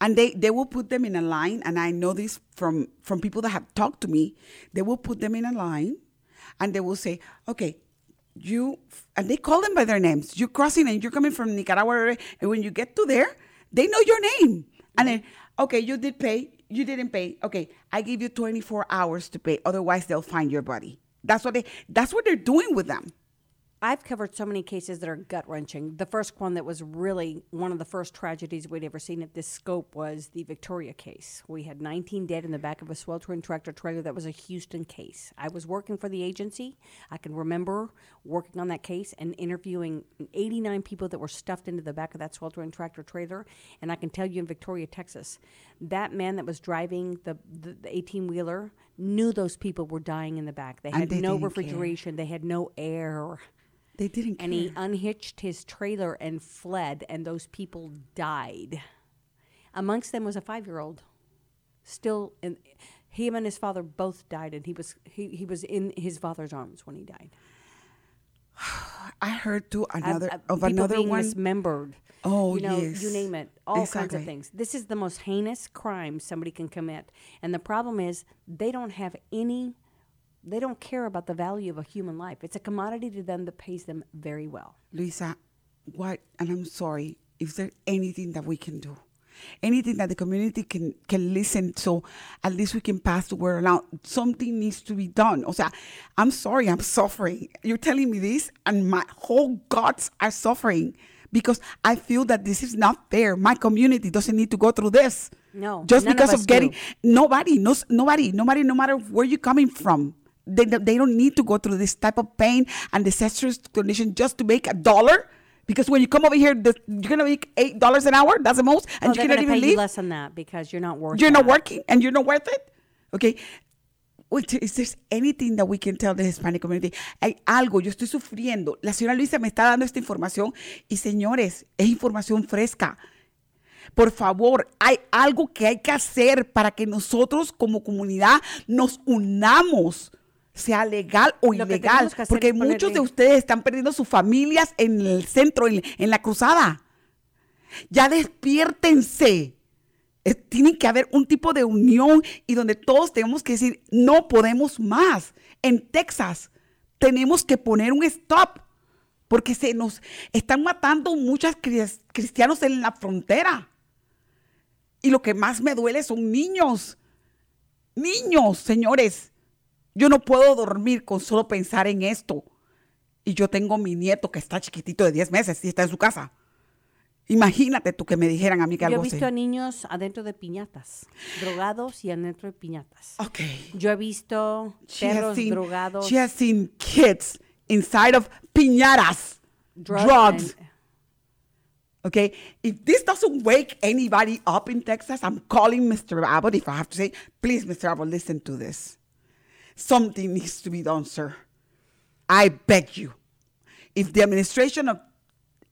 and they, they will put them in a line and i know this from from people that have talked to me they will put them in a line and they will say okay you and they call them by their names. You're crossing and you're coming from nicaragua eh, and when you get to there they know your name. And then okay you did pay you didn't pay. Okay i give you 24 hours to pay otherwise they'll find your body. That's what they that's what they're doing with them I've covered so many cases that are gut wrenching. The first one that was really one of the first tragedies we'd ever seen at this scope was the Victoria case. We had 19 dead in the back of a sweltering tractor trailer. That was a Houston case. I was working for the agency. I can remember working on that case and interviewing 89 people that were stuffed into the back of that sweltering tractor trailer. And I can tell you in Victoria, Texas, that man that was driving the, the, the 18 wheeler knew those people were dying in the back. They had they no didn't care. refrigeration, they had no air they didn't care. and he unhitched his trailer and fled, and those people died. Amongst them was a five-year-old, still in. Him and his father both died, and he was he, he was in his father's arms when he died. I heard too another I've- of people another being one. mismembered. Oh, you know, yes. you name it, all kinds of things. This is the most heinous crime somebody can commit, and the problem is they don't have any. They don't care about the value of a human life. It's a commodity to them that pays them very well. Luisa, what? And I'm sorry. Is there anything that we can do? Anything that the community can can listen so at least we can pass the word around. Something needs to be done. O sea, I'm sorry, I'm suffering. You're telling me this, and my whole guts are suffering because I feel that this is not fair. My community doesn't need to go through this. No, just of because us of getting do. nobody knows nobody nobody no matter where you're coming from they, they don't need to go through this type of pain and disastrous condition just to make a dollar because when you come over here the, you're gonna make eight dollars an hour that's the most and Oh, you cannot even pay you leave less than that because you're not worth. you're not that. working and you're not worth it okay Wait, is there anything that we can tell the Hispanic community? Hay algo, yo estoy sufriendo. La señora Luisa me está dando esta información y señores, es información fresca. Por favor, hay algo que hay que hacer para que nosotros como comunidad nos unamos, sea legal o Lo ilegal, porque ponerle- muchos de ustedes están perdiendo sus familias en el centro, en, en la cruzada. Ya despiértense. Eh, Tiene que haber un tipo de unión y donde todos tenemos que decir, no podemos más. En Texas tenemos que poner un stop porque se nos están matando muchos cristianos en la frontera. Y lo que más me duele son niños. Niños, señores. Yo no puedo dormir con solo pensar en esto. Y yo tengo mi nieto que está chiquitito de 10 meses y está en su casa. Imagínate tú que me dijeran a mí que Yo he algo visto a niños adentro de piñatas, drogados y adentro de piñatas. Ok. Yo he visto She has, perros seen, drogados, she has seen kids inside of piñatas, drugs, drugs. and- Okay, if this doesn't wake anybody up in Texas, I'm calling Mr. Abbott. If I have to say, please, Mr. Abbott, listen to this. Something needs to be done, sir. I beg you. If the administration of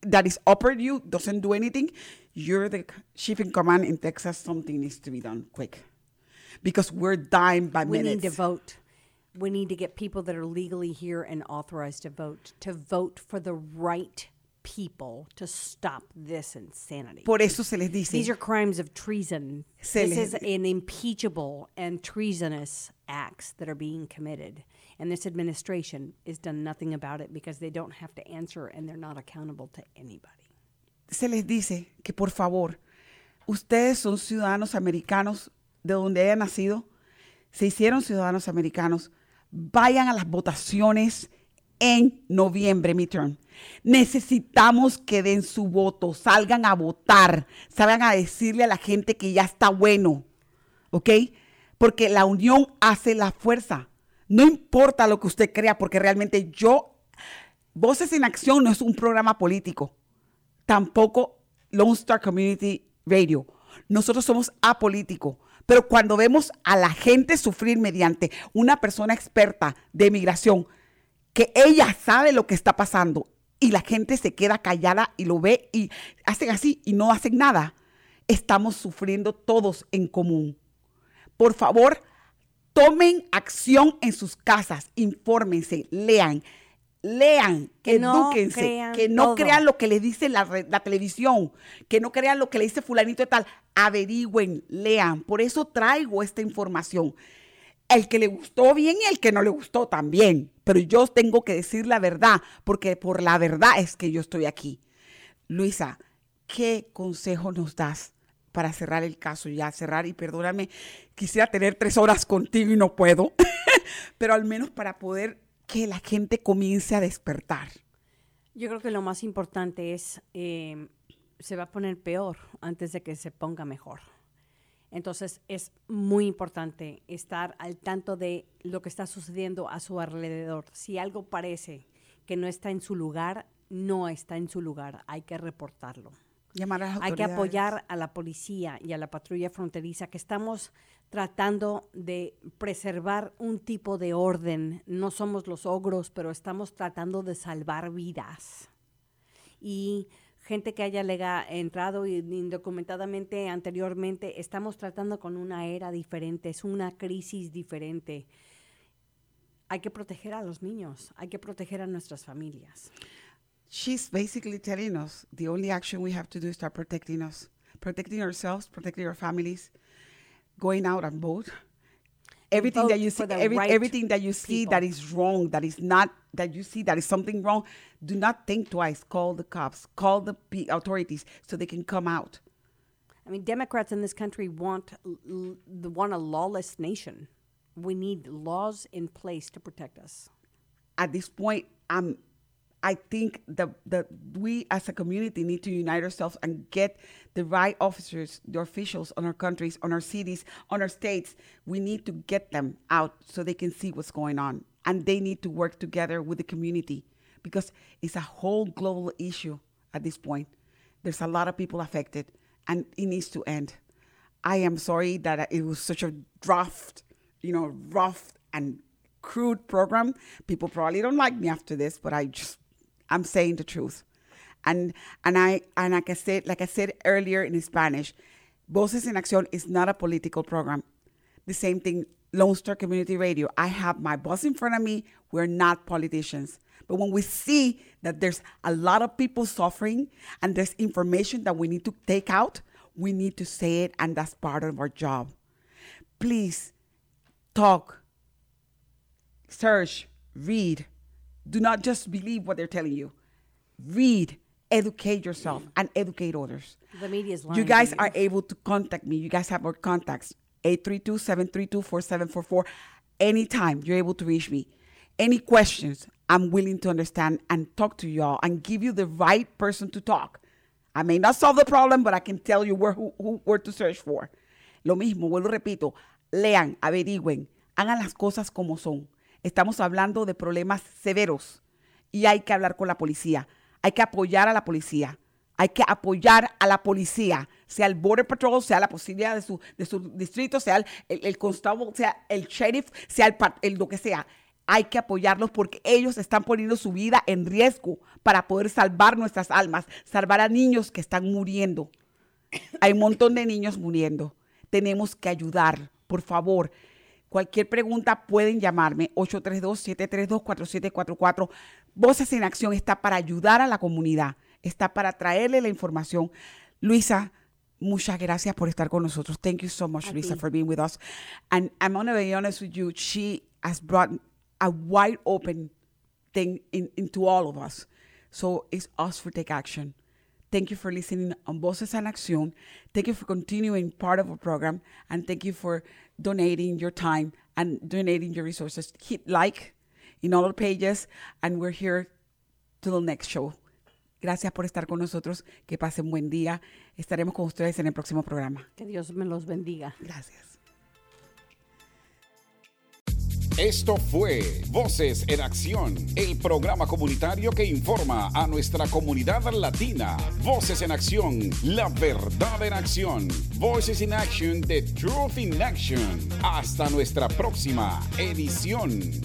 that is upper you doesn't do anything, you're the chief in command in Texas. Something needs to be done quick, because we're dying by we minutes. We need to vote. We need to get people that are legally here and authorized to vote to vote for the right people to stop this insanity. Por eso se les dice. These are crimes of treason. Se this is an impeachable and treasonous acts that are being committed. And this administration has done nothing about it because they don't have to answer and they're not accountable to anybody. se les dice que por favor, ustedes son ciudadanos americanos de donde hayan nacido, se hicieron ciudadanos americanos, vayan a las votaciones en noviembre, midterm. Necesitamos que den su voto, salgan a votar, salgan a decirle a la gente que ya está bueno, ¿ok? Porque la unión hace la fuerza. No importa lo que usted crea, porque realmente yo, Voces en Acción no es un programa político tampoco Lone Star Community Radio. Nosotros somos apolíticos. Pero cuando vemos a la gente sufrir mediante una persona experta de migración, que ella sabe lo que está pasando y la gente se queda callada y lo ve y hacen así y no hacen nada, estamos sufriendo todos en común. Por favor, tomen acción en sus casas, infórmense, lean, lean, Que no crean que no todo. crean lo que les dice la, la televisión, que no crean lo que le dice fulanito de tal, averigüen, lean. Por eso traigo esta información. El que le gustó bien y el que no le gustó también. Pero yo tengo que decir la verdad, porque por la verdad es que yo estoy aquí. Luisa, ¿qué consejo nos das para cerrar el caso? Ya cerrar y perdóname, quisiera tener tres horas contigo y no puedo, pero al menos para poder que la gente comience a despertar. Yo creo que lo más importante es, eh, se va a poner peor antes de que se ponga mejor. Entonces es muy importante estar al tanto de lo que está sucediendo a su alrededor. Si algo parece que no está en su lugar, no está en su lugar. Hay que reportarlo. Llamar a las Hay que apoyar a la policía y a la patrulla fronteriza que estamos tratando de preservar un tipo de orden. No somos los ogros, pero estamos tratando de salvar vidas. Y gente que haya lega- entrado indocumentadamente anteriormente, estamos tratando con una era diferente, es una crisis diferente. Hay que proteger a los niños, hay que proteger a nuestras familias. She's basically telling us the only action we have to do is start protecting us, protecting ourselves, protecting our families, going out and vote. Everything that you see, every, right everything that you see that people. is wrong, that is not, that you see that is something wrong, do not think twice. Call the cops, call the p- authorities so they can come out. I mean, Democrats in this country want l- want a lawless nation. We need laws in place to protect us. at this point, um, I think that that we as a community need to unite ourselves and get the right officers, the officials on our countries, on our cities, on our states. We need to get them out so they can see what's going on, and they need to work together with the community because it's a whole global issue at this point. There's a lot of people affected, and it needs to end. I am sorry that it was such a draft, you know, rough and crude program. People probably don't like me after this, but I just I'm saying the truth. And and I and like I said, like I said earlier in Spanish, Voces en Acción is not a political program. The same thing, Lone Star Community Radio. I have my boss in front of me. We're not politicians. But when we see that there's a lot of people suffering and there's information that we need to take out, we need to say it, and that's part of our job. Please talk, search, read. Do not just believe what they're telling you. Read, educate yourself, and educate others. The media is lying. You guys are able to contact me. You guys have our contacts 832 732 4744. Anytime you're able to reach me. Any questions, I'm willing to understand and talk to y'all and give you the right person to talk. I may not solve the problem, but I can tell you where, who, who- where to search for. Lo mismo, vuelvo repito, lean, averigüen, hagan las cosas como son. Estamos hablando de problemas severos y hay que hablar con la policía. Hay que apoyar a la policía. Hay que apoyar a la policía, sea el Border Patrol, sea la posibilidad de su, de su distrito, sea el, constable, sea el sheriff, sea el, el lo que sea. Hay que apoyarlos porque ellos están poniendo su vida en riesgo para poder salvar nuestras almas, salvar a niños que están muriendo. Hay un montón de niños muriendo. Tenemos que ayudar, por favor. Cualquier pregunta pueden llamarme 832-732-4744. Voces en Acción está para ayudar a la comunidad, está para traerle la información. Luisa, muchas gracias por estar con nosotros. Thank you so much, A Luisa, ti. for being with us. And I'm going to be honest with you, she has brought a wide open thing in, into all of us. So it's us for take action. Thank you for listening on Voces en Acción. Thank you for continuing part of our program. And thank you for donating your time and donating your resources. Hit like in all our pages. And we're here till the next show. Gracias por estar con nosotros. Que pasen buen día. Estaremos con ustedes en el próximo programa. Que Dios me los bendiga. Gracias. Esto fue Voces en Acción, el programa comunitario que informa a nuestra comunidad latina. Voces en Acción, la verdad en acción. Voices in Action, the truth in action. Hasta nuestra próxima edición.